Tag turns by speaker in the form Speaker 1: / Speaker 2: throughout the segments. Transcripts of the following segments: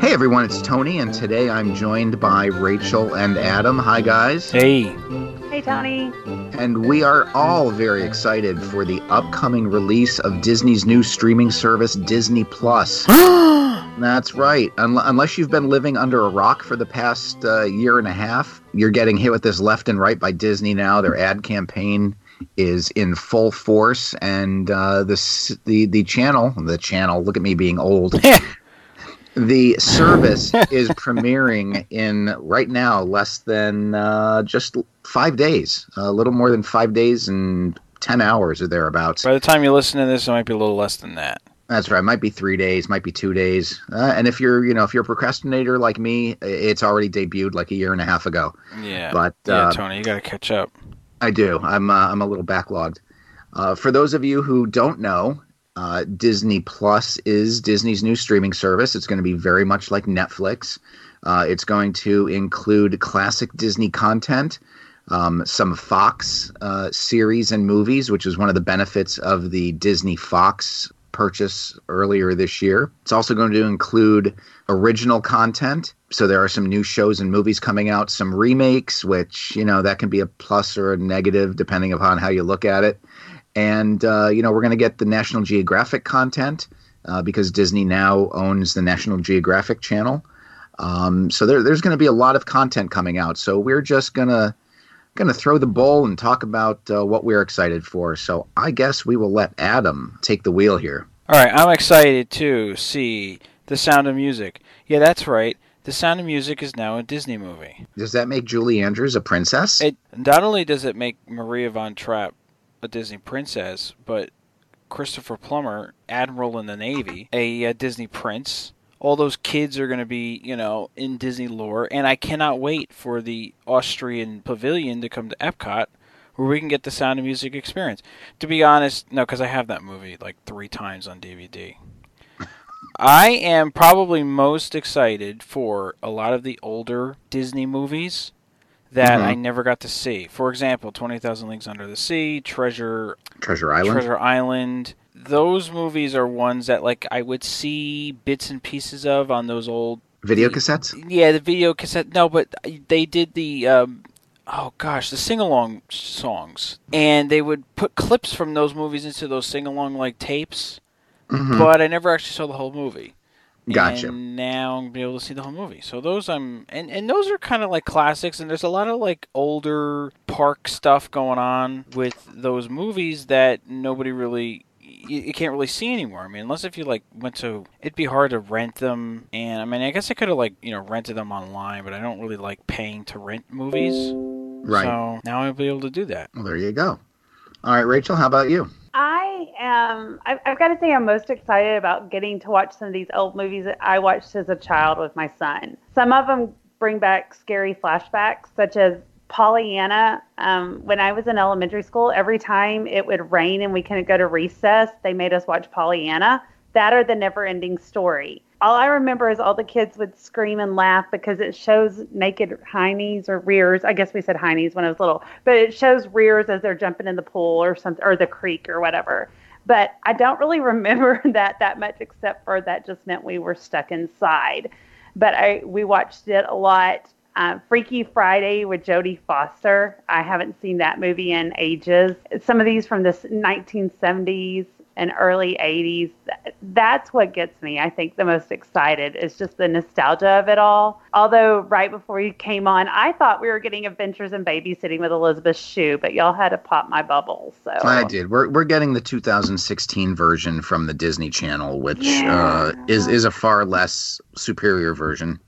Speaker 1: Hey everyone, it's Tony, and today I'm joined by Rachel and Adam. Hi guys.
Speaker 2: Hey.
Speaker 3: Hey, Tony.
Speaker 1: And we are all very excited for the upcoming release of Disney's new streaming service, Disney Plus. That's right. Un- unless you've been living under a rock for the past uh, year and a half, you're getting hit with this left and right by Disney now. Their ad campaign is in full force, and uh, the the the channel, the channel. Look at me being old. the service is premiering in right now less than uh, just five days, a little more than five days and ten hours or thereabouts.
Speaker 2: By the time you listen to this, it might be a little less than that.
Speaker 1: That's right. Might be three days, might be two days. Uh, and if you're, you know, if you're a procrastinator like me, it's already debuted like a year and a half ago.
Speaker 2: Yeah.
Speaker 1: But
Speaker 2: yeah,
Speaker 1: uh,
Speaker 2: Tony, you got to catch up.
Speaker 1: I do. I'm uh, I'm a little backlogged. Uh, for those of you who don't know, uh, Disney Plus is Disney's new streaming service. It's going to be very much like Netflix. Uh, it's going to include classic Disney content, um, some Fox uh, series and movies, which is one of the benefits of the Disney Fox purchase earlier this year. It's also going to include original content. So there are some new shows and movies coming out, some remakes, which, you know, that can be a plus or a negative depending upon how you look at it. And, uh, you know, we're going to get the National Geographic content uh, because Disney now owns the National Geographic channel. Um, so there, there's going to be a lot of content coming out. So we're just to going to throw the bowl and talk about uh, what we're excited for. So I guess we will let Adam take the wheel here.
Speaker 2: All right, I'm excited to see The Sound of Music. Yeah, that's right. The Sound of Music is now a Disney movie.
Speaker 1: Does that make Julie Andrews a princess?
Speaker 2: It not only does it make Maria von Trapp a Disney princess, but Christopher Plummer, admiral in the Navy, a, a Disney prince. All those kids are going to be, you know, in Disney lore, and I cannot wait for the Austrian pavilion to come to Epcot, where we can get the Sound of Music experience. To be honest, no, because I have that movie like three times on DVD. I am probably most excited for a lot of the older Disney movies that
Speaker 1: Mhm.
Speaker 2: I never got to see. For example, Twenty Thousand Leagues Under the Sea, Treasure
Speaker 1: Treasure Island.
Speaker 2: Treasure Island. Those movies are ones that like I would see bits and pieces of on those old
Speaker 1: Video cassettes?
Speaker 2: yeah the video cassette. No, but they did the um, oh gosh the sing along songs, and they would put clips from those movies into those sing along like tapes.
Speaker 1: Mhm.
Speaker 2: But I never actually saw the whole movie.
Speaker 1: Gotcha.
Speaker 2: And now I'm gonna be able to see the whole movie. So those I'm and, and those are kind of like classics and there's a lot of like older park stuff going on with those movies that nobody really you, you can't really see anymore. I mean, unless if you like went to it'd be hard to rent them and I mean, I guess I could have like, you know, rented them online, but I don't really like paying to rent movies.
Speaker 1: Right.
Speaker 2: So now I'll be able to do that.
Speaker 1: Well, there you go. All right, Rachel, how about you?
Speaker 3: I am. I've, I've got to say, I'm most excited about getting to watch some of these old movies that I watched as a child with my son. Some of them bring back scary flashbacks, such as Pollyanna. Um, when I was in elementary school, every time it would rain and we couldn't go to recess, they made us watch Pollyanna. That or the never ending story. All I remember is all the kids would scream and laugh because it shows naked heinies or rears. I guess we said heinies when I was little, but it shows rears as they're jumping in the pool or something or the creek or whatever. But I don't really remember that that much, except for that just meant we were stuck inside. But I we watched it a lot. Uh, Freaky Friday with Jodie Foster. I haven't seen that movie in ages. Some of these from the 1970s and early 80s. That's what gets me, I think, the most excited is just the nostalgia of it all. Although, right before you came on, I thought we were getting Adventures in Babysitting with Elizabeth Shue, but y'all had to pop my bubble. So
Speaker 1: I did. We're we're getting the 2016 version from the Disney Channel, which
Speaker 3: Yeah.
Speaker 1: uh, is is a far less superior version.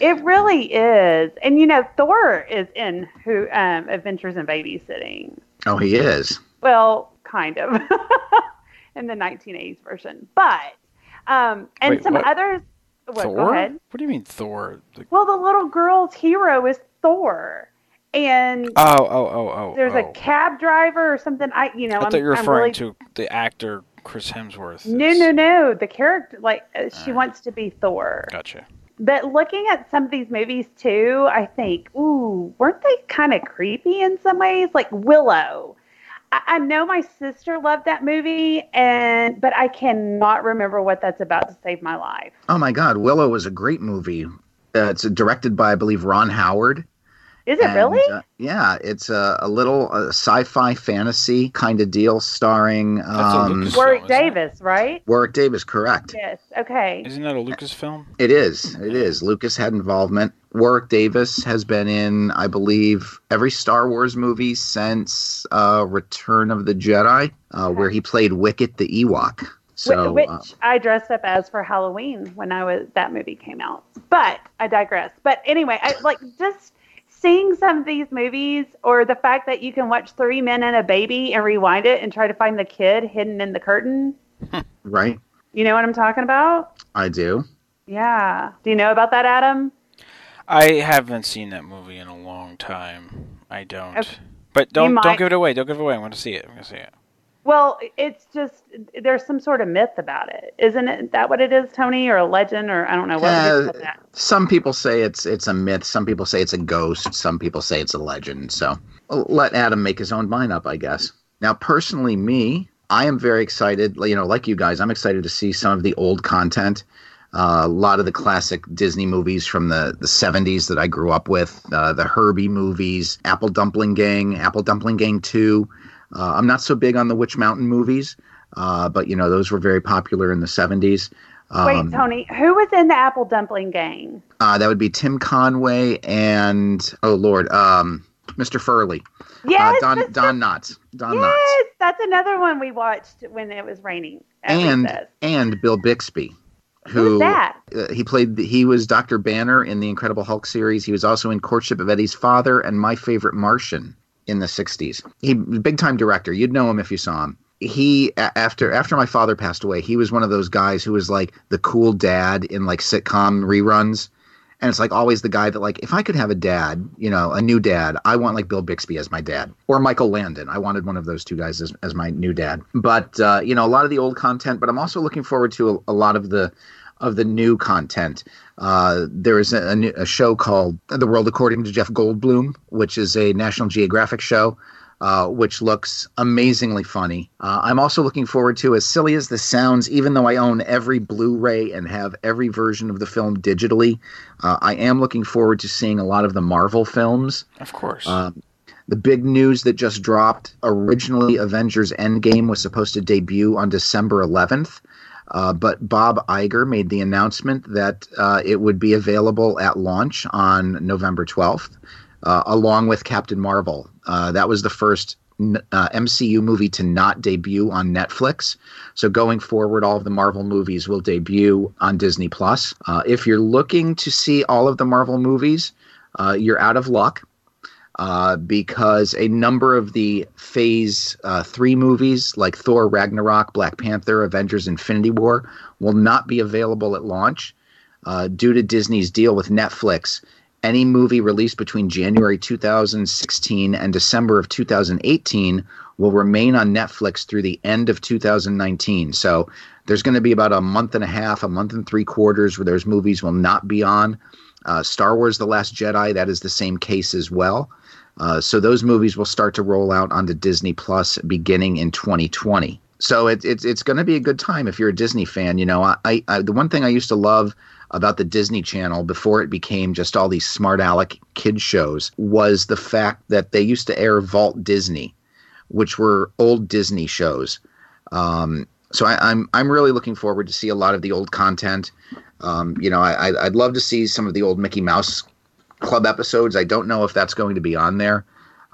Speaker 3: It really is. And you know, Thor is in who um, Adventures in Babysitting.
Speaker 1: Oh, he is.
Speaker 3: Well, kind of. in the 1980s version. But um and
Speaker 2: Wait,
Speaker 3: some
Speaker 2: what?
Speaker 3: others what,
Speaker 2: Thor?
Speaker 3: go ahead.
Speaker 2: What do you mean Thor? The-
Speaker 3: Well, the little girl's hero is Thor. And
Speaker 2: Oh, oh, oh, oh.
Speaker 3: there's
Speaker 2: oh.
Speaker 3: a cab driver or something. I you know,
Speaker 2: I
Speaker 3: I'm,
Speaker 2: you were referring
Speaker 3: really
Speaker 2: to the actor Chris Hemsworth.
Speaker 3: No,
Speaker 2: is-
Speaker 3: no, no. The character like uh, she
Speaker 2: Uh.
Speaker 3: wants to be Thor.
Speaker 2: Gotcha.
Speaker 3: But looking at some of these movies too, I think, ooh, weren't they kind of creepy in some ways? Like Willow. I, I know my sister loved that movie, and but I cannot remember what that's about to save my life.
Speaker 1: Oh my God, Willow was a great movie. Uh, it's directed by I believe Ron Howard.
Speaker 3: Is it
Speaker 1: And,
Speaker 3: really?
Speaker 1: uh, yeah, it's a, a little uh, sci-fi fantasy kind of deal, starring
Speaker 2: That's
Speaker 1: um,
Speaker 3: Warwick
Speaker 2: isn't it?
Speaker 3: Davis, right?
Speaker 1: Warwick Davis. Correct.
Speaker 3: Yes. Okay.
Speaker 2: Isn't that a Lucas film?
Speaker 1: It is. It is. Lucas had involvement. Warwick Davis has been in, I believe, every Star Wars movie since uh, Return of the Jedi, uh, where he played Wicket the Ewok. So,
Speaker 3: which
Speaker 1: uh,
Speaker 3: I dressed up as for Halloween when I was that movie came out. But I digress. But anyway, I like just seeing some of these movies or the fact that you can watch Three Men and a Baby and rewind it and try to find the kid hidden in the curtain.
Speaker 1: right?
Speaker 3: You know what I'm talking about?
Speaker 1: I do.
Speaker 3: Yeah. Do you know about that, Adam?
Speaker 2: I haven't seen that movie in a long time. I don't.
Speaker 3: Okay.
Speaker 2: But don't don't give it away. Don't give it away. I want to see it. I'm gonna see it.
Speaker 3: Well, it's just there's some sort of myth about it, isn't it? That what it is, Tony, or a legend, or I don't know what would you
Speaker 1: Yeah,
Speaker 3: that.
Speaker 1: Some people say it's it's a myth. Some people say it's a ghost. Some people say it's a legend. So let Adam make his own mind up, I guess. Now, personally, me, I am very excited. You know, like you guys, I'm excited to see some of the old content. Uh, a lot of the classic Disney movies from the, the 70s that I grew up with, uh, the Herbie movies, Apple Dumpling Gang, Apple Dumpling Gang 2. Uh, I'm not so big on the Witch Mountain movies, uh, but, you know, those were very popular in the 70s.
Speaker 3: Wait,
Speaker 1: Um,
Speaker 3: Tony, who was in the Apple Dumpling Gang?
Speaker 1: uh, that would be Tim Conway and oh Lord, um, Mr. Furley,
Speaker 3: Yes,
Speaker 1: uh, Don
Speaker 3: Mr.
Speaker 1: Don Knotts, Don
Speaker 3: yes,
Speaker 1: Knotts,
Speaker 3: that's another one we watched when it was raining.
Speaker 1: and
Speaker 3: recess.
Speaker 1: and Bill Bixby,
Speaker 3: who's
Speaker 1: who
Speaker 3: that?
Speaker 1: uh, he played. the- He was Doctor Banner in the Incredible Hulk series. He was also in Courtship of Eddie's Father and My Favorite Martian in the '60s. He big time director. You'd know him if you saw him. He after after my father passed away, he was one of those guys who was like the cool dad in like sitcom reruns. And it's like always the guy that like if I could have a dad, you know, a new dad, I want like Bill Bixby as my dad or Michael Landon. I wanted one of those two guys as, as my new dad. But uh, you know, a lot of the old content, but I'm also looking forward to a, a lot of the of the new content. Uh, there is a, a, show called The World According to Jeff Goldblum, which is a National Geographic show. Uh, which looks amazingly funny. Uh, I'm also looking forward to, as silly as this sounds, even though I own every Blu-ray and have every version of the film digitally, uh, I am looking forward to seeing a lot of the Marvel films.
Speaker 2: Of course.
Speaker 1: Um, the big news that just dropped originally, Avengers Endgame was supposed to debut on December 11th. Uh, but Bob Iger made the announcement that uh, it would be available at launch on November 12th, uh, along with Captain Marvel. Uh, that was the first uh, MCU movie to not debut on Netflix. So going forward, all of the Marvel movies will debut on Disney Plus. If you're looking to see all of the Marvel movies, you're out of luck uh, because a number of the Phase uh, 3 movies, like Thor Ragnarok, Black Panther, Avengers Infinity War, will not be available at launch uh, due to Disney's deal with Netflix. Any movie released between January 2016 and December of 2018 will remain on Netflix through the end of 2019. So there's going to be about a month and a half, a month and three quarters where those movies will not be on. Uh, Star Wars The Last Jedi, that is the same case as well. Uh, so those movies will start to roll out onto Disney Plus beginning in 2020. So it, it's it's going to be a good time if you're a Disney fan. You know, I, I the one thing I used to love about the Disney Channel before it became just all these smart aleck kid shows was the fact that they used to air Vault Disney, which were old Disney shows. Um, so I, I'm I'm really looking forward to see a lot of the old content. Um, you know, I, I'd- love to see some of the old Mickey Mouse Club episodes. I don't know if that's going to be on there,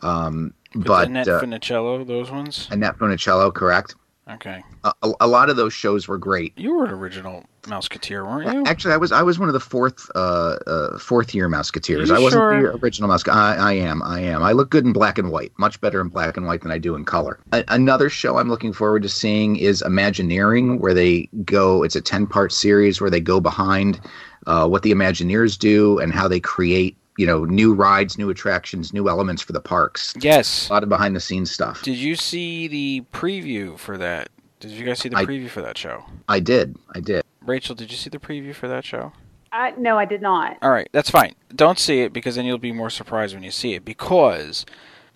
Speaker 1: um, but
Speaker 2: Annette
Speaker 1: uh,
Speaker 2: Funicello, those ones.
Speaker 1: Annette Funicello, correct?
Speaker 2: Okay.
Speaker 1: A, a, lot of those shows were great.
Speaker 2: You were an original Mouseketeer, weren't you?
Speaker 1: Actually, I was I was one of the fourth uh, uh, fourth year Mouseketeers. I wasn't
Speaker 2: sure?
Speaker 1: the original Mouse. I, I am. I am. I look good in black and white. Much better in black and white than I do in color. A- another show I'm looking forward to seeing is Imagineering, where they go. It's a ten part series where they go behind uh, what the Imagineers do and how they create. You know, new rides, new attractions, new elements for the parks.
Speaker 2: yes.
Speaker 1: A lot of behind the scenes stuff.
Speaker 2: Did you see the preview for that? Did you guys see the
Speaker 1: I-
Speaker 2: preview for that show?
Speaker 1: I did. I did.
Speaker 2: Rachel, did you see the preview for that show?
Speaker 3: I, no, I did not.
Speaker 2: All right, that's fine. Don't see it because then you'll be more surprised when you see it. Because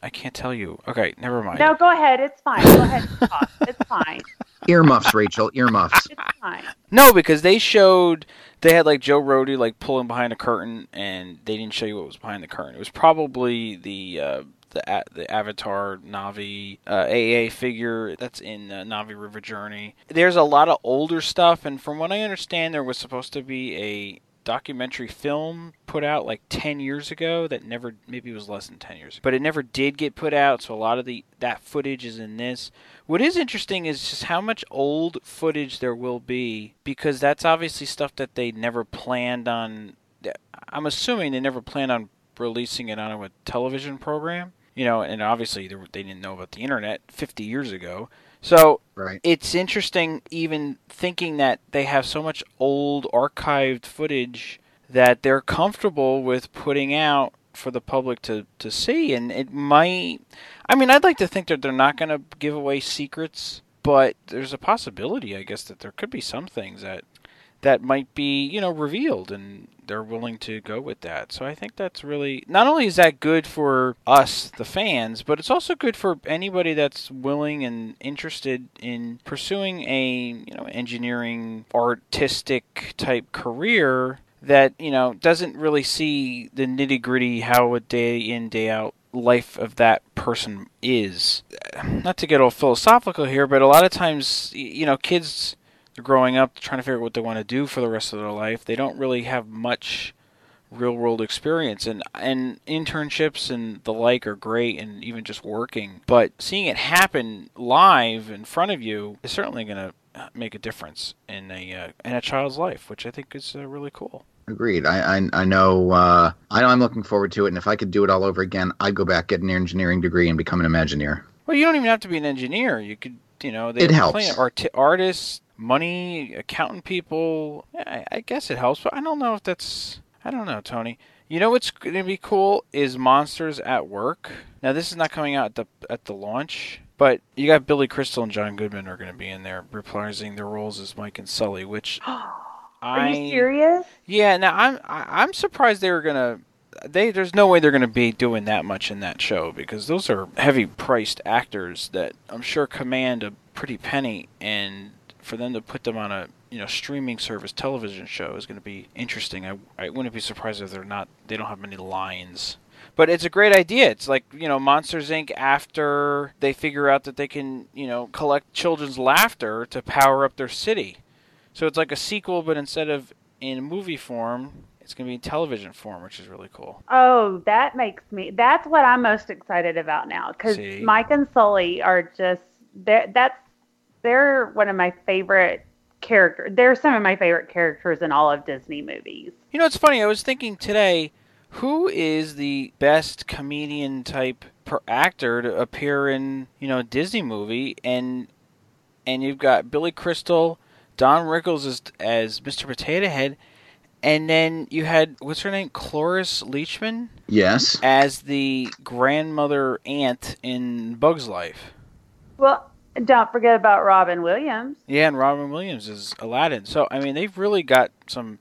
Speaker 2: I can't tell you. Okay, never mind.
Speaker 3: No, go ahead. It's fine. Go ahead. It's fine.
Speaker 1: Earmuffs, Rachel. Earmuffs.
Speaker 3: It's fine.
Speaker 2: No, because they showed they had like Joe Rohde like pulling behind a curtain, and they didn't show you what was behind the curtain. It was probably the uh, the a- the Avatar Na'vi uh, AA figure that's in uh, Na'vi River Journey. There's a lot of older stuff, and from what I understand, there was supposed to be a documentary film put out like 10 years ago that never maybe it was less than 10 years but it never did get put out so a lot of the that footage is in this. What is interesting is just how much old footage there will be because that's obviously stuff that they never planned on i'm assuming they never planned on releasing it on a television program you know and obviously they didn't know about the internet 50 years ago so
Speaker 1: Right.
Speaker 2: it's interesting even thinking that they have so much old archived footage that they're comfortable with putting out for the public to, to see and it might I mean I'd like to think that they're not going to give away secrets but there's a possibility I guess that there could be some things that that might be you know revealed and they're willing to go with that. So i think that's really not only is that good for us the fans but it's also good for anybody that's willing and interested in pursuing a you know engineering artistic type career that you know doesn't really see the nitty gritty how a day in day out life of that person is. Not to get all philosophical here but a lot of times you know kids they're growing up trying to figure out what they want to do for the rest of their life they don't really have much real world experience and and internships and the like are great and even just working but seeing it happen live in front of you is certainly going to make a difference in a uh, in a child's life which i think is uh, really cool
Speaker 1: Agreed. I I, I know. Uh, I know. I'm looking forward to it. And if I could do it all over again, I'd go back, get an engineering degree, and become an Imagineer.
Speaker 2: well you don't even have to be an engineer you could you know they
Speaker 1: It helps.
Speaker 2: art- artists money accountant people I, I guess it helps but i don't know if that's i don't know tony you know what's going to be cool is monsters at work now this is not coming out at the at the launch but you got billy crystal and john goodman are going to be in there reprising their roles as mike and sully which
Speaker 3: Are
Speaker 2: I,
Speaker 3: you serious?
Speaker 2: yeah, now I'm I- I'm surprised they were gonna. They there's no way they're gonna be doing that much in that show because those are heavy priced actors that I'm sure command a pretty penny, and for them to put them on a you know streaming service television show is going to be interesting. I I wouldn't be surprised if they're not they don't have many lines. But it's a great idea. It's like, you know, Monsters Inc. after they figure out that they can, you know, collect children's laughter to power up their city. So it's like a sequel, but instead of in movie form, it's going to be in television form, which is really cool.
Speaker 3: Oh, that makes me. That's what I'm most excited about now because Mike and Sully are just. That's they're one of my favorite characters. They're some of my favorite characters in all of Disney movies.
Speaker 2: You know, it's funny. I was thinking today, who is the best comedian type per actor to appear in you know a Disney movie? And and you've got Billy Crystal, Don Rickles as as Mr. Potato Head, and then you had what's her name, Cloris Leachman
Speaker 1: Yes.
Speaker 2: as the grandmother aunt in Bug's Life.
Speaker 3: Well, don't forget about Robin Williams.
Speaker 2: Yeah, and Robin Williams is Aladdin. So I mean, they've really got some.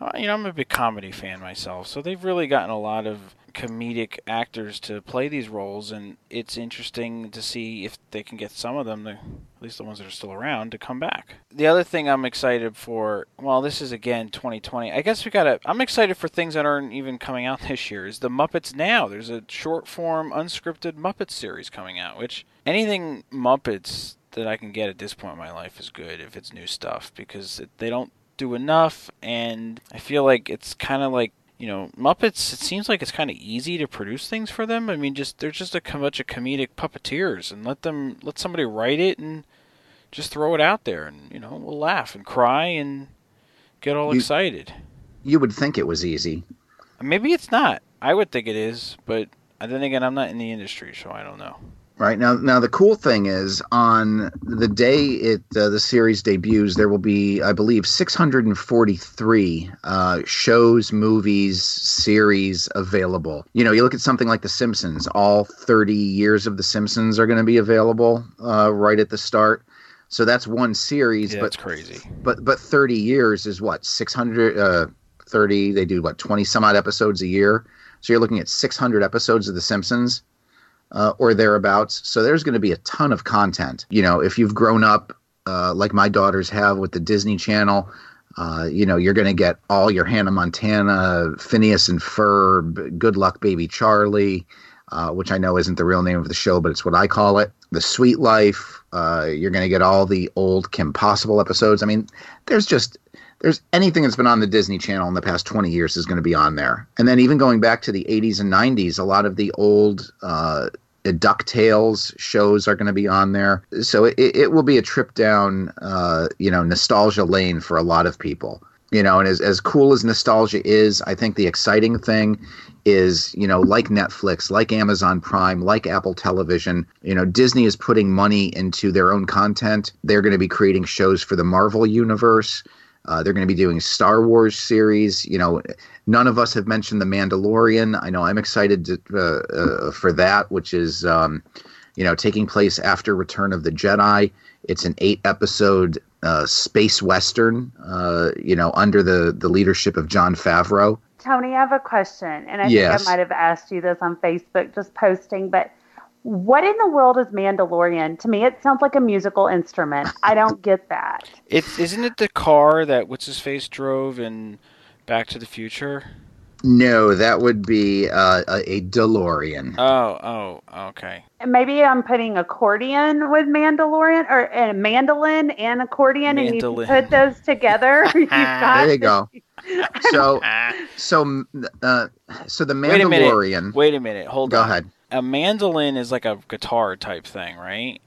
Speaker 2: uh, You know, I'm a big comedy fan myself, so they've really gotten a lot of comedic actors to play these roles, and it's interesting to see if they can get some of them, to, at least the ones that are still around, to come back. The other thing I'm excited for, well, this is again 2020. I guess we gotta. I'm excited for things that aren't even coming out this year. Is the Muppets Now? There's a short form, unscripted Muppet series coming out, which anything Muppets that I can get at this point in my life is good if it's new stuff because they don't do enough, and I feel like it's kind of like you know Muppets. It seems like it's kind of easy to produce things for them. I mean, just they're just a bunch of comedic puppeteers, and let them let somebody write it and just throw it out there, and you know we'll laugh and cry and get all
Speaker 1: You-
Speaker 2: excited.
Speaker 1: You would think it was easy.
Speaker 2: Maybe it's not. I would think it is, but uh, then again, I'm not in the industry, so I don't know.
Speaker 1: Right now, now the cool thing is on the day it uh, the series debuts, there will be, I believe, 643 uh, shows, movies, series available. You know, you look at something like The Simpsons. All 30 years of The Simpsons are going to be available uh, right at the start. So that's one series,
Speaker 2: Yeah,
Speaker 1: but
Speaker 2: that's crazy.
Speaker 1: but but 30 years is what 630. uh they do what 20 some odd episodes a year so you're looking at 600 episodes of the simpsons uh, or thereabouts. So there's going to be a ton of content. You know, if you've grown up uh, like my daughters have with the Disney Channel, uh, you know, you're going to get all your Hannah Montana, Phineas and Ferb, Good Luck Baby Charlie, uh, which I know isn't the real name of the show, but it's what I call it. The Suite Life. Uh, you're going to get all the old Kim Possible episodes. I mean, there's just there's anything that's been on the Disney Channel in the past 20 years is going to be on there. And then even going back to the 80s and 90s, a lot of the old uh, DuckTales shows are going to be on there. So it, it will be a trip down, uh, you know, nostalgia lane for a lot of people. You know, and as, as cool as nostalgia is, I think the exciting thing is, you know, like Netflix, like Amazon Prime, like Apple Television, you know, Disney is putting money into their own content. They're going to be creating shows for the Marvel Universe. Uh, they're going to be doing Star Wars series. You know, none of us have mentioned The Mandalorian. I know I'm excited to, uh, uh, for that, which is, um, you know, taking place after Return of the Jedi. It's an eight episode uh, space western, uh, you know, under the, the leadership of Jon Favreau.
Speaker 3: Tony, I have a question, and I
Speaker 1: yes.
Speaker 3: think I might have asked you this on Facebook, just posting, but what in the world is Mandalorian? To me, it sounds like a musical instrument. I don't get that.
Speaker 2: It's isn't it the car that what's his face drove in Back to the Future?
Speaker 1: No, that would be uh, a, a DeLorean.
Speaker 2: Oh, oh, okay.
Speaker 3: And maybe I'm putting accordion with Mandalorian or a mandolin and accordion,
Speaker 2: Mandolin.
Speaker 3: and you put those together. You've got
Speaker 1: There you go. So, so, uh, so the Mandalorian.
Speaker 2: Wait a minute.
Speaker 1: Mandalorian.
Speaker 2: Wait a minute. Hold
Speaker 1: Go
Speaker 2: on.
Speaker 1: Go ahead.
Speaker 2: A mandolin is like a guitar type thing, right?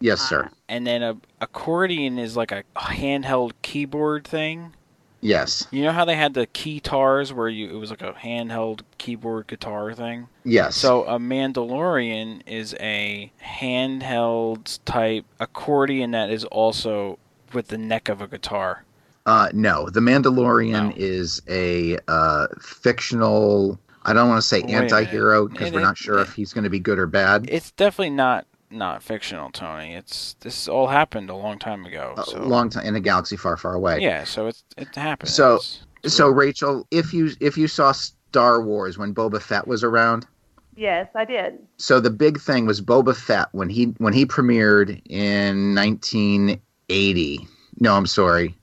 Speaker 1: Yes, sir.
Speaker 2: And then a accordion is like a handheld keyboard thing.
Speaker 1: Yes,
Speaker 2: You know how they had the keytars where you it was like a handheld keyboard guitar thing?
Speaker 1: yes.
Speaker 2: So a Mandalorian is a handheld type accordion that is also with the neck of a guitar.
Speaker 1: Uh, no, the Mandalorian
Speaker 2: No.
Speaker 1: is a uh, fictional. I don't want to say
Speaker 2: Wait a minute.
Speaker 1: anti-hero because we're
Speaker 2: it-
Speaker 1: not sure if he's going to be good or bad.
Speaker 2: It's definitely not not fictional, Tony. It's this all happened a long time ago.
Speaker 1: A long time in a galaxy far, far away.
Speaker 2: yeah, so it's it happened.
Speaker 1: So-
Speaker 2: It's-
Speaker 1: So, Rachel, if you if you saw Star Wars when Boba Fett was around,
Speaker 3: Yes, I did.
Speaker 1: so the big thing was Boba Fett when he when he premiered in 1980. No, I'm sorry.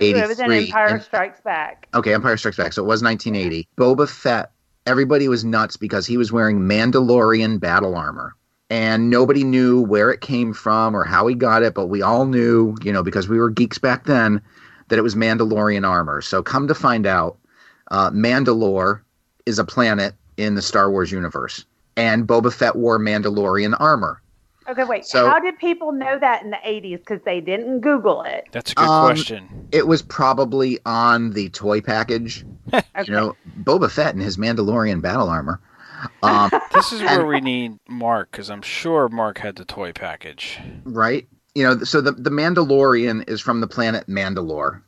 Speaker 3: It was in Empire
Speaker 1: And-
Speaker 3: Strikes Back.
Speaker 1: Okay, Empire Strikes Back. So it was 1980. Boba Fett. Everybody was nuts because he was wearing Mandalorian battle armor, and nobody knew where it came from or how he got it. But we all knew, you know, because we were geeks back then, that it was Mandalorian armor. So come to find out, uh, Mandalore is a planet in the Star Wars universe, and Boba Fett wore Mandalorian armor.
Speaker 3: Okay, wait.
Speaker 1: So-
Speaker 3: How did people know that in the 80s? Because they didn't Google it.
Speaker 2: that's a good
Speaker 1: Um,
Speaker 2: question.
Speaker 1: It was probably on the toy package.
Speaker 3: Okay.
Speaker 1: You know, Boba Fett in his Mandalorian battle armor. Um,
Speaker 2: This is where we need Mark because I'm sure Mark had the toy package.
Speaker 1: right? You know, so the the Mandalorian is from the planet Mandalore.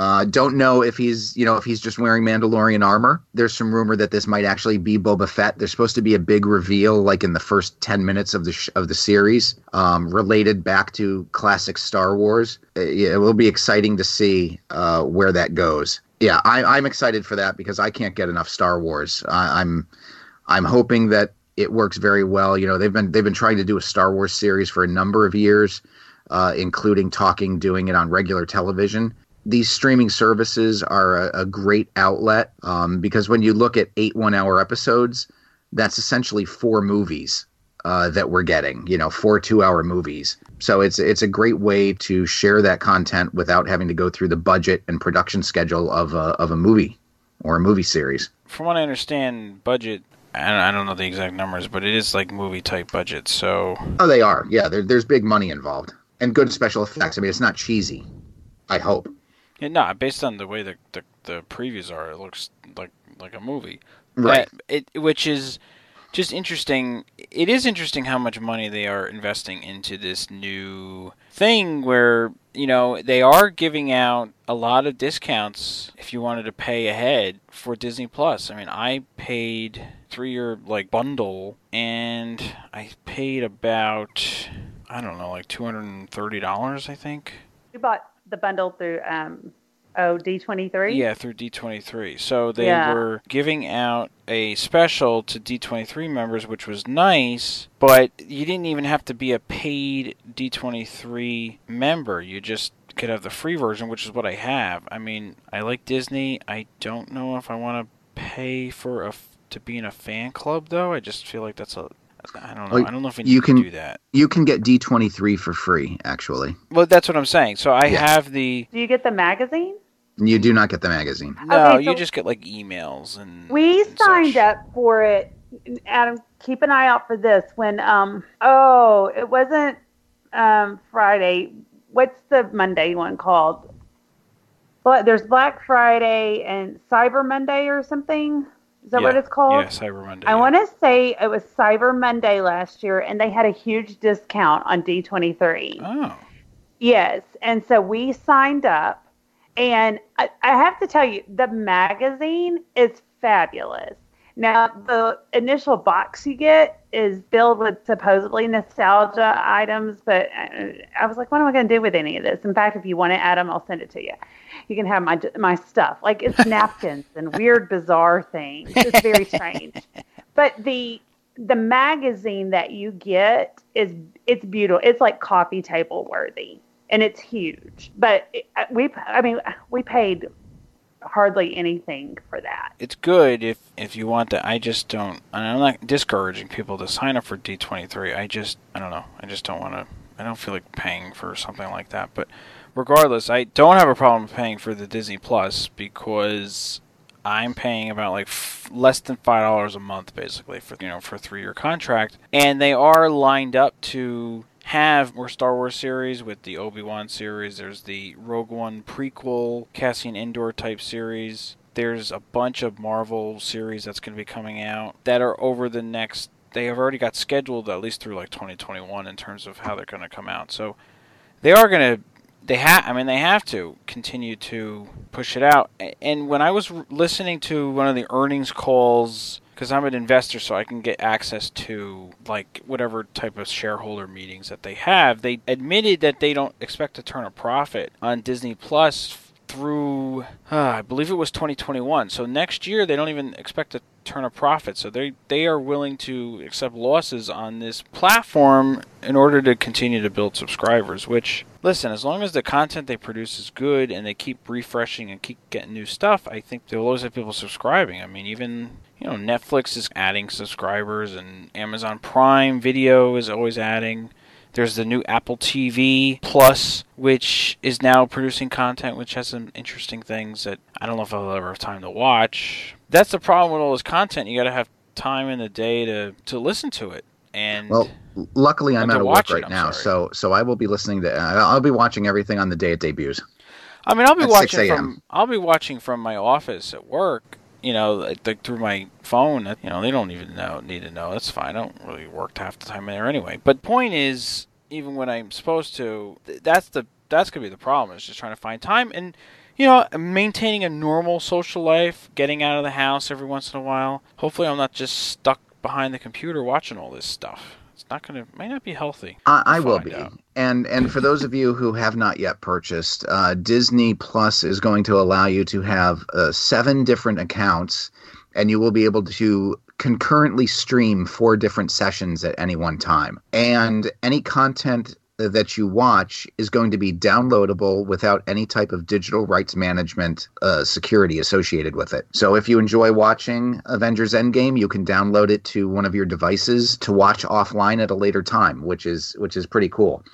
Speaker 1: Uh, don't know if he's you know if he's just wearing Mandalorian armor. There's some rumor that this might actually be Boba Fett. There's supposed to be a big reveal like in the first ten minutes of the sh- of the series, um, related back to classic Star Wars. Uh, yeah, it will be exciting to see uh, where that goes. Yeah, I, I'm excited for that because I can't get enough Star Wars. I, I'm I'm hoping that it works very well. You know, they've been they've been trying to do a Star Wars series for a number of years, uh, including talking, doing it on regular television. These streaming services are a, a great outlet um, because when you look at eight one-hour episodes, that's essentially four movies uh, that we're getting. You know, four two-hour movies. So it's it's a great way to share that content without having to go through the budget and production schedule of a, of a movie or a movie series.
Speaker 2: From what I understand, budget. I don't- know the exact numbers, but it is like movie type budget. So
Speaker 1: Oh, they are. Yeah, there's big money involved and good special effects. I mean, it's not cheesy. I hope.
Speaker 2: Yeah, no, based on the way the, the the previews are, it looks like like a movie.
Speaker 1: Right.
Speaker 2: That- it which is just interesting. It is interesting how much money they are investing into this new thing where, you know, they are giving out a lot of discounts if you wanted to pay ahead for Disney Plus. I mean, I paid three year like bundle and I paid about I don't know, like two hundred and thirty dollars, I think.
Speaker 3: We bought the bundle through um, Oh, D23?
Speaker 2: Yeah, through D23. So they
Speaker 3: Yeah.
Speaker 2: were giving out a special to D23 members, which was nice, but you didn't even have to be a paid D23 member. You just could have the free version, which is what I have. I mean, I like Disney. I don't know if I want to pay for a to be in a fan club though. I just feel like that's a I don't know.
Speaker 1: Well,
Speaker 2: I don't know if we
Speaker 1: you can-
Speaker 2: to do that.
Speaker 1: You can get D23 for free, actually.
Speaker 2: Well, that's what I'm saying. So I
Speaker 1: Yeah.
Speaker 2: have the
Speaker 3: Do you get the magazine?
Speaker 1: You do not get the magazine.
Speaker 2: no.
Speaker 3: Okay,
Speaker 2: you just get like emails and
Speaker 3: We
Speaker 2: and
Speaker 3: signed
Speaker 2: such.
Speaker 3: up for it. Adam, keep an eye out for this. When um oh, it wasn't um Friday. What's the Monday one called? But there's Black Friday and Cyber Monday or something. Is that what it's called?
Speaker 2: Yeah, Cyber Monday.
Speaker 3: I
Speaker 2: yeah.
Speaker 3: want to say it was Cyber Monday last year, and they had a huge discount on D23.
Speaker 2: Oh.
Speaker 3: Yes, and so we signed up, and I, I have to tell you, the magazine is fabulous. Now, the initial box you get is filled with supposedly nostalgia items, but I, I was like, what am I going to do with any of this? In fact, if you want to add them, I'll send it to you. You can have my my stuff. Like it's napkins and weird, bizarre things. It's very strange. But the the magazine that you get is it's beautiful. It's like coffee table worthy, and it's huge. But it, we, I mean, we paid hardly anything for that.
Speaker 2: it's good if if you want to. I just don't. I'm not discouraging people to sign up for D23. I just I don't know. I just don't want to. I don't feel like paying for something like that. But regardless, I don't have a problem paying for the Disney Plus because I'm paying about like f- less than five dollars a month, basically for you know for a three year contract, and they are lined up to have more Star Wars series with the Obi Wan series. There's the Rogue One prequel, Cassian Andor type series. There's a bunch of Marvel series that's going to be coming out that are over the next. They have already got scheduled at least through like 2021 in terms of how they're going to come out. So they are going to they have i mean they have to continue to push it out and when i was listening to one of the earnings calls because i'm an investor so i can get access to like whatever type of shareholder meetings that they have. They admitted that they don't expect to turn a profit on disney plus through uh, i believe it was 2021 so next year they don't even expect to turn a profit. So they they are willing to accept losses on this platform in order to continue to build subscribers which listen as long as the content they produce is good and they keep refreshing and keep getting new stuff i think they'll always have people subscribing. I mean even you know netflix is adding subscribers and amazon prime video is always adding there's the new Apple TV Plus, which is now producing content, which has some interesting things that I don't know if I'll ever have time to watch. That's the problem with all this content. You got to have time in the day to to listen to it. And
Speaker 1: Well, luckily I'm out of work
Speaker 2: watch it,
Speaker 1: right now,
Speaker 2: sorry.
Speaker 1: so so I will be listening to. I'll I'll be watching everything on the day it debuts.
Speaker 2: I mean, I'll be
Speaker 1: at
Speaker 2: watching from I'll be watching from my office at work. You know, like, through my phone. You know, they don't even know need to know. That's fine. I don't really work half the time there anyway. But point is, even when I'm supposed to, that's the that's gonna be the problem. Is just trying to find time and you know maintaining a normal social life, getting out of the house every once in a while. Hopefully, I'm not just stuck behind the computer watching all this stuff. Not gonna might not be healthy.
Speaker 1: I, I will be.
Speaker 2: out.
Speaker 1: And and for those of you who have not yet purchased, uh, Disney Plus is going to allow you to have uh, seven different accounts, and you will be able to concurrently stream four different sessions at any one time. And any content that you watch is going to be downloadable without any type of digital rights management uh, security associated with it. So if you enjoy watching Avengers Endgame, you can download it to one of your devices to watch offline at a later time, which is which is pretty cool.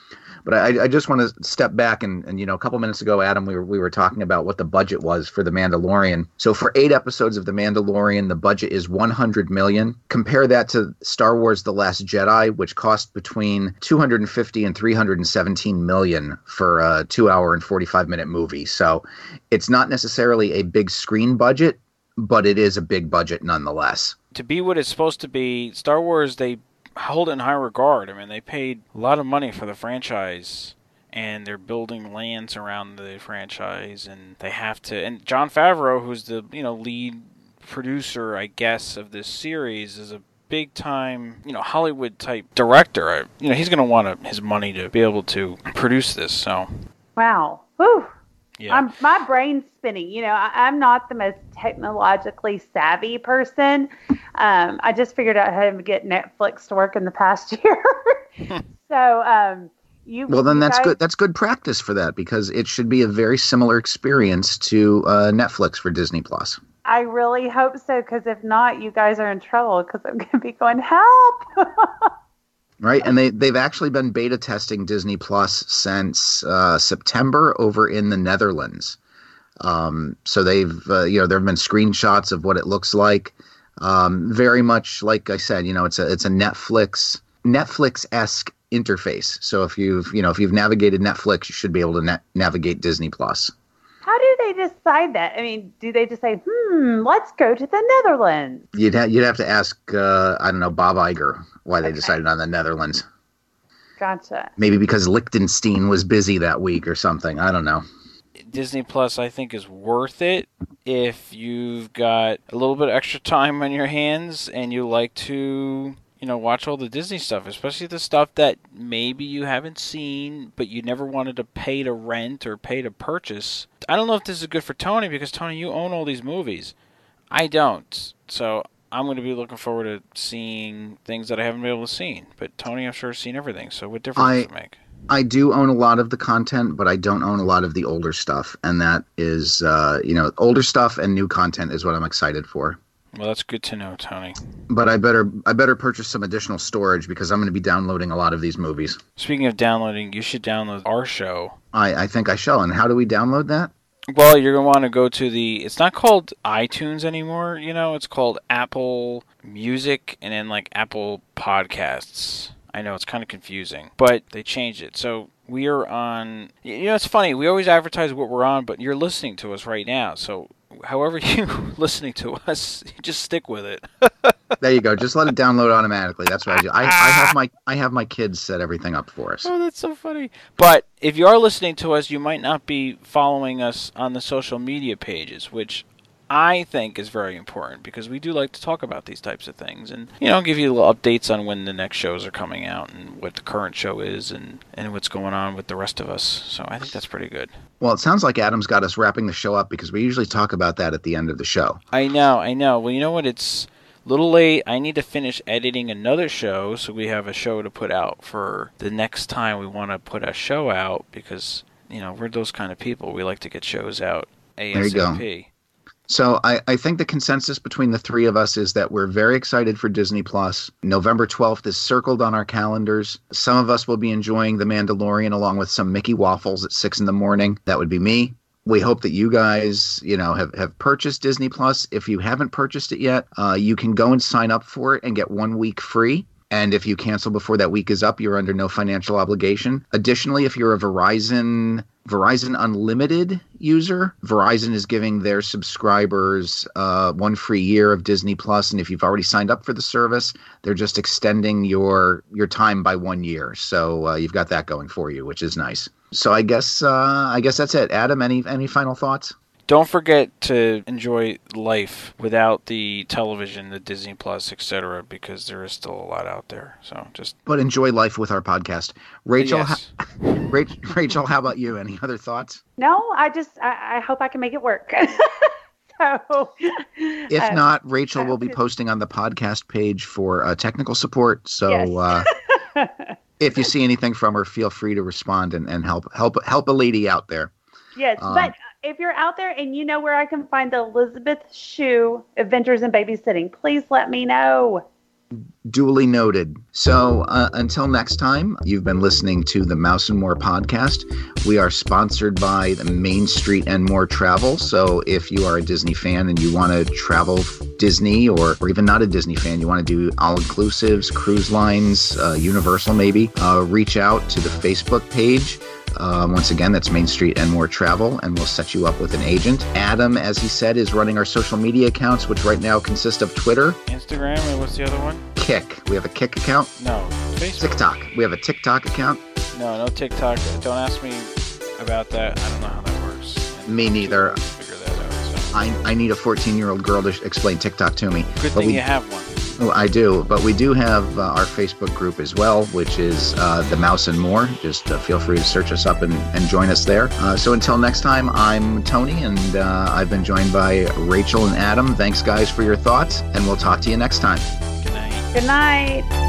Speaker 1: But I, I just want to step back and, and you know a couple minutes ago, Adam, we were we were talking about what the budget was for the Mandalorian. So for eight episodes of the Mandalorian, the budget is 100 million. Compare that to Star Wars: The Last Jedi, which cost between 250 and 317 million for a two-hour and 45-minute movie. So it's not necessarily a big screen budget, but it is a big budget nonetheless.
Speaker 2: to be what it's supposed to be, Star Wars they hold in high regard. I mean, they paid a lot of money for the franchise and they're building lands around the franchise and they have to and Jon Favreau who's the, you know, lead producer, I guess, of this series is a big time, you know, Hollywood type director. I, you know, he's going to want his money to be able to produce this. So,
Speaker 3: Wow. Yeah. I'm, my brain's spinning. You know, I, am not the most technologically savvy person. Um, I just figured out how to get Netflix to work in the past year. so, um, you,
Speaker 1: well, then
Speaker 3: you
Speaker 1: that's
Speaker 3: guys,
Speaker 1: good. That's good practice for that because it should be a very similar experience to uh, Netflix for Disney Plus.
Speaker 3: I really hope so because if not, you guys are in trouble because I'm going to be going help.
Speaker 1: right, and they they've actually been beta testing Disney Plus since uh, September over in the Netherlands. Um, so they've uh, you know there have been screenshots of what it looks like. Um, very much like I said, you know, it's a it's a Netflix Netflix esque interface. So if you've you know if you've navigated Netflix, you should be able to na- navigate Disney Plus.
Speaker 3: How do they decide that? I mean, do they just say, "Hmm, let's go to the Netherlands"?
Speaker 1: You'd ha- you'd have to ask uh, I don't know Bob Iger why they okay. decided on the Netherlands.
Speaker 3: Gotcha.
Speaker 1: Maybe because Liechtenstein was busy that week or something. I don't know.
Speaker 2: Disney Plus, I think, is worth it if you've got a little bit extra time on your hands and you like to you know, watch all the Disney stuff, especially the stuff that maybe you haven't seen, but you never wanted to pay to rent or pay to purchase. I don't know if this is good for Tony because Tony, you own all these movies. I don't. So I'm going to be looking forward to seeing things that I haven't been able to see. But Tony, I'm sure has seen everything. So what difference I, does it make?
Speaker 1: I do own a lot of the content, but I don't own a lot of the older stuff, and that is, uh, you know, older stuff and new content is what I'm excited for.
Speaker 2: Well, that's good to know, Tony.
Speaker 1: But I better I better purchase some additional storage because I'm going to be downloading a lot of these movies.
Speaker 2: Speaking of downloading, you should download our show.
Speaker 1: I, I think I shall. And how do we download that?
Speaker 2: Well, you're going to want to go to the. It's not called iTunes anymore. You know, it's called Apple Music and then like Apple Podcasts. I know it's kind of confusing, but they changed it. So we are on. You know, it's funny. We always advertise what we're on, but you're listening to us right now. So however you listening to us, just stick with it.
Speaker 1: there you go. Just let it download automatically. That's what I do. I, I have my I have my kids set everything up for us.
Speaker 2: Oh, that's so funny. But if you are listening to us, you might not be following us on the social media pages, which I think is very important because we do like to talk about these types of things and you know give you little updates on when the next shows are coming out and what the current show is and and what's going on with the rest of us. So I think that's pretty good.
Speaker 1: Well, it sounds like Adam's got us wrapping the show up because we usually talk about that at the end of the show.
Speaker 2: I know, I know. Well, you know what? It's a little late. I need to finish editing another show so we have a show to put out for the next time we want to put a show out because you know we're those kind of people. We like to get shows out ASAP. There you go.
Speaker 1: So I, I think the consensus between the three of us is that we're very excited for Disney Plus. November 12th is circled on our calendars. Some of us will be enjoying The Mandalorian along with some Mickey waffles at six in the morning. That would be me. We hope that you guys, you know, have, have purchased Disney Plus. If you haven't purchased it yet, uh, you can go and sign up for it and get one week free. And if you cancel before that week is up, you're under no financial obligation. Additionally, if you're a Verizon Verizon Unlimited user, Verizon is giving their subscribers uh, one free year of Disney Plus, and if you've already signed up for the service, they're just extending your your time by one year. So uh, you've got that going for you, which is nice. So I guess uh, I guess that's it. Adam, any any final thoughts?
Speaker 2: Don't forget to enjoy life without the television, the Disney Plus, etc., because there is still a lot out there. So just
Speaker 1: but enjoy life with our podcast, Rachel. Yes. Ha- Rachel, how about you? Any other thoughts?
Speaker 3: No, I just I, I hope I can make it work. so,
Speaker 1: if uh, not, Rachel will be posting on the podcast page for uh, technical support. So. Yes. uh, if you see anything from her, feel free to respond and, and help help help a lady out there.
Speaker 3: Yes, um, but if you're out there and you know where I can find the Elizabeth Shue Adventures in Babysitting, please let me know.
Speaker 1: Duly noted. So uh, until next time, you've been listening to the Mouse and More podcast. We are sponsored by the Main Street and More Travel. So if you are a Disney fan and you want to travel Disney, or, or even not a Disney fan, you want to do all inclusives, cruise lines, uh, Universal maybe, uh, reach out to the Facebook page. Um, once again, that's Main Street and More Travel, and we'll set you up with an agent. Adam, as he said, is running our social media accounts, which right now consist of Twitter,
Speaker 2: Instagram, and what's the other one?
Speaker 1: Kick. We have a Kick account.
Speaker 2: No, Facebook.
Speaker 1: TikTok. We have a TikTok account.
Speaker 2: No, no TikTok. Don't ask me about that. I don't know how that works.
Speaker 1: Me neither. I, I need a 14 year old girl to explain TikTok to me.
Speaker 2: Good thing we, you have one.
Speaker 1: Oh, I do, but we do have uh, our Facebook group as well, which is uh, The Mouse and More. Just uh, feel free to search us up and, and join us there. Uh, so until next time, I'm Tony, and uh, I've been joined by Rachel and Adam. Thanks, guys, for your thoughts, and we'll talk to you next time.
Speaker 2: Good night.
Speaker 3: Good night.